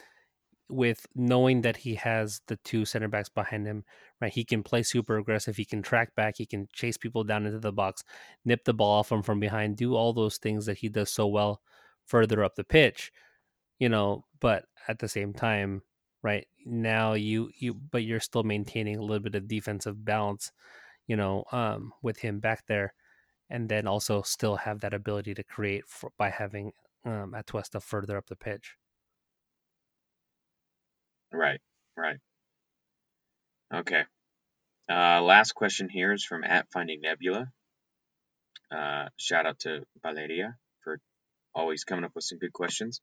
with knowing that he has the two center backs behind him, right? He can play super aggressive. He can track back. He can chase people down into the box, nip the ball from from behind, do all those things that he does so well further up the pitch, you know. But at the same time, right now you you but you're still maintaining a little bit of defensive balance, you know, um, with him back there, and then also still have that ability to create for, by having um, Atuesta further up the pitch. Right, right. Okay. Uh, last question here is from at Finding Nebula. Uh, shout out to Valeria for always coming up with some good questions.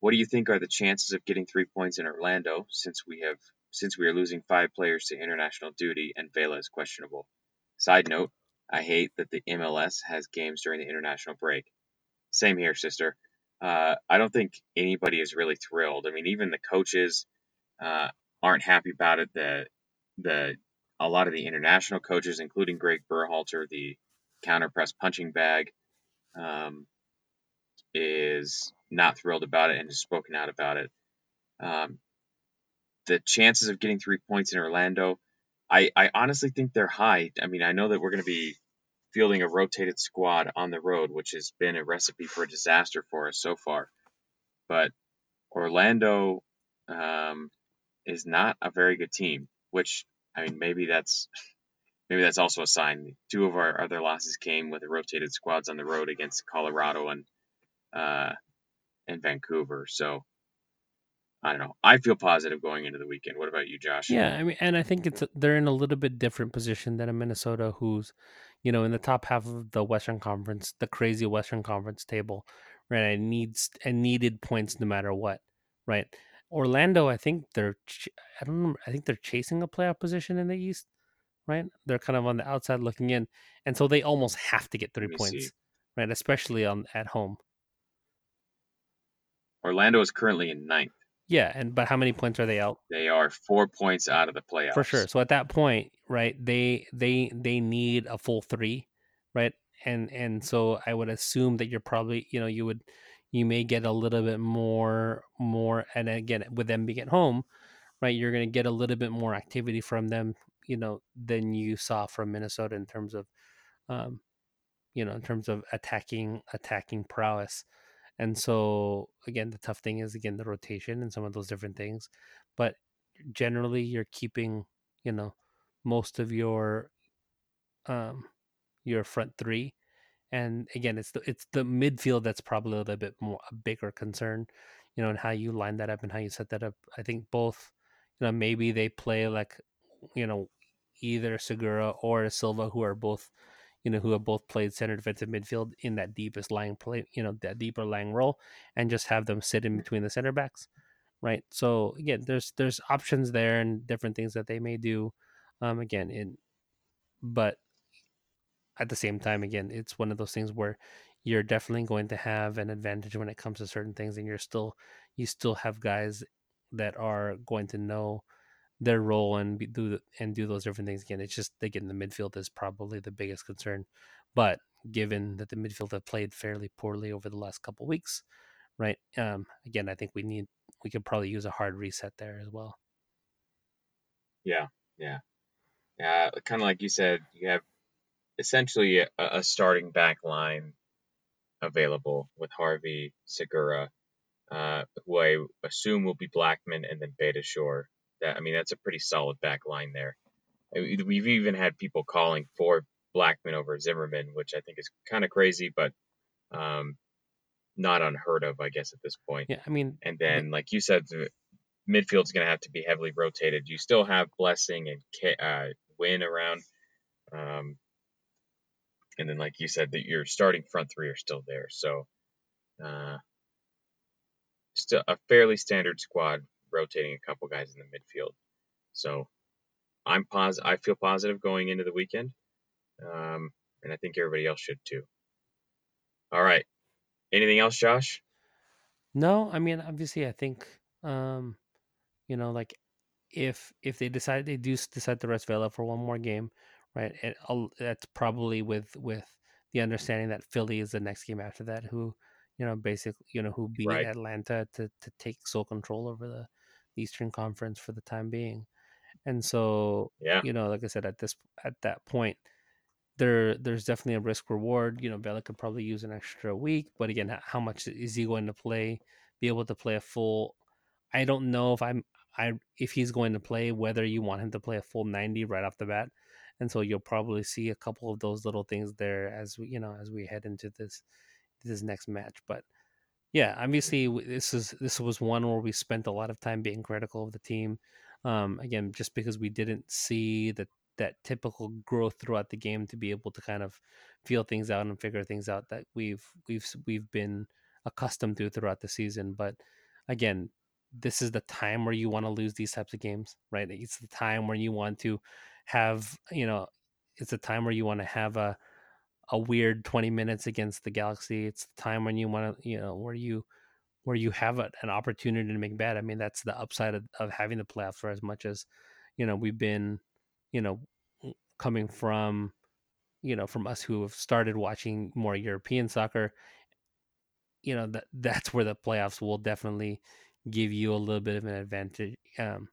What do you think are the chances of getting three points in Orlando since we have since we are losing five players to international duty and Vela is questionable? Side note, I hate that the MLS has games during the international break. Same here, sister uh, I don't think anybody is really thrilled. I mean, even the coaches uh, aren't happy about it. The the a lot of the international coaches, including Greg Berhalter, the counter press punching bag, um, is not thrilled about it and has spoken out about it. Um, the chances of getting three points in Orlando, I, I honestly think they're high. I mean, I know that we're going to be fielding a rotated squad on the road, which has been a recipe for disaster for us so far. But Orlando um, is not a very good team, which I mean maybe that's maybe that's also a sign. Two of our other losses came with rotated squads on the road against Colorado and uh, and Vancouver. So I don't know. I feel positive going into the weekend. What about you, Josh? Yeah, I mean, and I think it's they're in a little bit different position than a Minnesota, who's you know, in the top half of the Western Conference, the crazy Western Conference table, right? And needs and needed points no matter what, right? Orlando, I think they're, I don't know, I think they're chasing a playoff position in the East, right? They're kind of on the outside looking in, and so they almost have to get three points, see. right? Especially on at home. Orlando is currently in ninth. Yeah, and but how many points are they out? They are four points out of the playoffs. For sure. So at that point, right, they they they need a full three, right? And and so I would assume that you're probably, you know, you would you may get a little bit more more and again with them being at home, right, you're gonna get a little bit more activity from them, you know, than you saw from Minnesota in terms of um, you know, in terms of attacking attacking prowess. And so again, the tough thing is again the rotation and some of those different things. But generally you're keeping, you know, most of your um your front three. And again, it's the it's the midfield that's probably a little bit more a bigger concern, you know, and how you line that up and how you set that up. I think both, you know, maybe they play like, you know, either Segura or Silva, who are both you know, who have both played center defensive midfield in that deepest lying play, you know, that deeper lying role, and just have them sit in mm. between the center backs, right? So again, there's there's options there and different things that they may do. Um, again, in but at the same time, again, it's one of those things where you're definitely going to have an advantage when it comes to certain things, and you're still you still have guys that are going to know their role and be, do and do those different things again. It's just again the midfield is probably the biggest concern, but given that the midfield have played fairly poorly over the last couple weeks, right? Um, again, I think we need we could probably use a hard reset there as well. Yeah, yeah, yeah. Kind of like you said, you have essentially a, a starting back line available with Harvey Segura, uh, who I assume will be Blackmon and then Beitashour. That I mean, that's a pretty solid back line there. We've even had people calling for Blackmon over Zimmerman, which I think is kind of crazy, but um, not unheard of, I guess, at this point. Yeah, I mean, and then, like you said, the midfield's going to have to be heavily rotated. You still have Blessing and uh, Win around, um, and then, like you said, that your starting front three are still there. So, uh, still a fairly standard squad, rotating a couple guys in the midfield. So, I'm pos- I feel positive going into the weekend, um, and I think everybody else should too. All right, anything else, Josh? No, I mean, obviously, I think, um, you know, like if if they decide they do decide to rest Vela for one more game, right? It, that's probably with with the understanding that Philly is the next game after that, who you know basically you know who beat right. Atlanta to to take sole control over the, the Eastern Conference for the time being, and so yeah, you know, like I said, at this at that point, there there's definitely a risk reward. You know, Vela could probably use an extra week, but again, how much is he going to play? Be able to play a full? I don't know if I'm I if he's going to play whether you want him to play a full 90 right off the bat and so you'll probably see a couple of those little things there as we you know as we head into this this next match but yeah obviously this is this was one where we spent a lot of time being critical of the team um, again just because we didn't see that that typical growth throughout the game to be able to kind of feel things out and figure things out that we've we've we've been accustomed to throughout the season but again this is the time where you want to lose these types of games right? It's the time where you want to have you know it's a time where you want to have a a weird 20 minutes against the galaxy it's the time when you want to you know where you where you have a, an opportunity to make bad i mean that's the upside of, of having the playoffs for as much as you know we've been you know coming from you know from us who have started watching more european soccer you know that that's where the playoffs will definitely give you a little bit of an advantage um,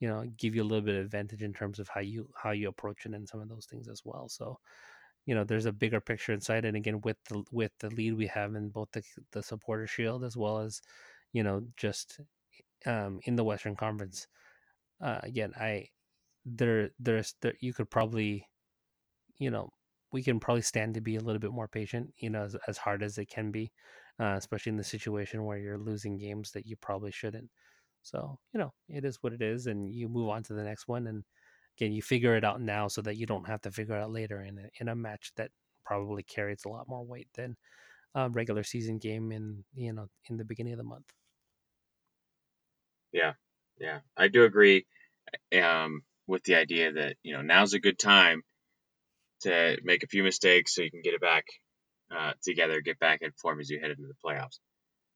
you know give you a little bit of advantage in terms of how you how you approach it and some of those things as well so you know there's a bigger picture inside and again with the with the lead we have in both the the supporter shield as well as you know just um in the western conference uh again i there there's there you could probably you know we can probably stand to be a little bit more patient you know as, as hard as it can be uh, especially in the situation where you're losing games that you probably shouldn't so, you know, it is what it is, and you move on to the next one. And again, you figure it out now so that you don't have to figure it out later in a, in a match that probably carries a lot more weight than a regular season game in you know in the beginning of the month. Yeah, yeah, I do agree um, with the idea that you know now's a good time to make a few mistakes so you can get it back uh, together, get back in form as you head into the playoffs.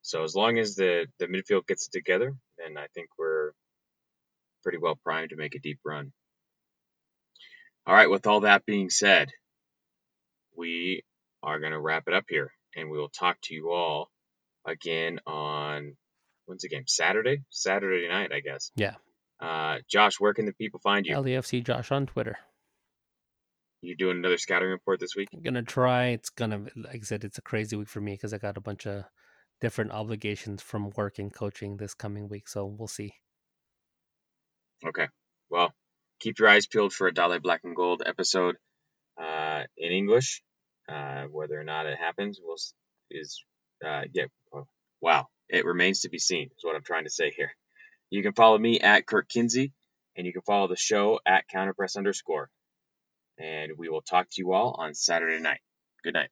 So as long as the the midfield gets it together, then I think we're pretty well primed to make a deep run. All right, with all that being said, we are going to wrap it up here, and we will talk to you all again on when's the game? Saturday, Saturday night, I guess. Yeah. Uh, Josh, where can the people find you? LDFC Josh on Twitter. You doing another scouting report this week? I'm gonna try. It's gonna, like I said, it's a crazy week for me because I got a bunch of different obligations from work and coaching this coming week. So we'll see. Okay. Well, keep your eyes peeled for a Dale Black and Gold episode uh, in English. Uh, whether or not it happens will is uh, yeah. Wow, it remains to be seen. Is what I'm trying to say here. You can follow me at Kirk Kinsey, and you can follow the show at Counterpress underscore. And we will talk to you all on Saturday night. Good night.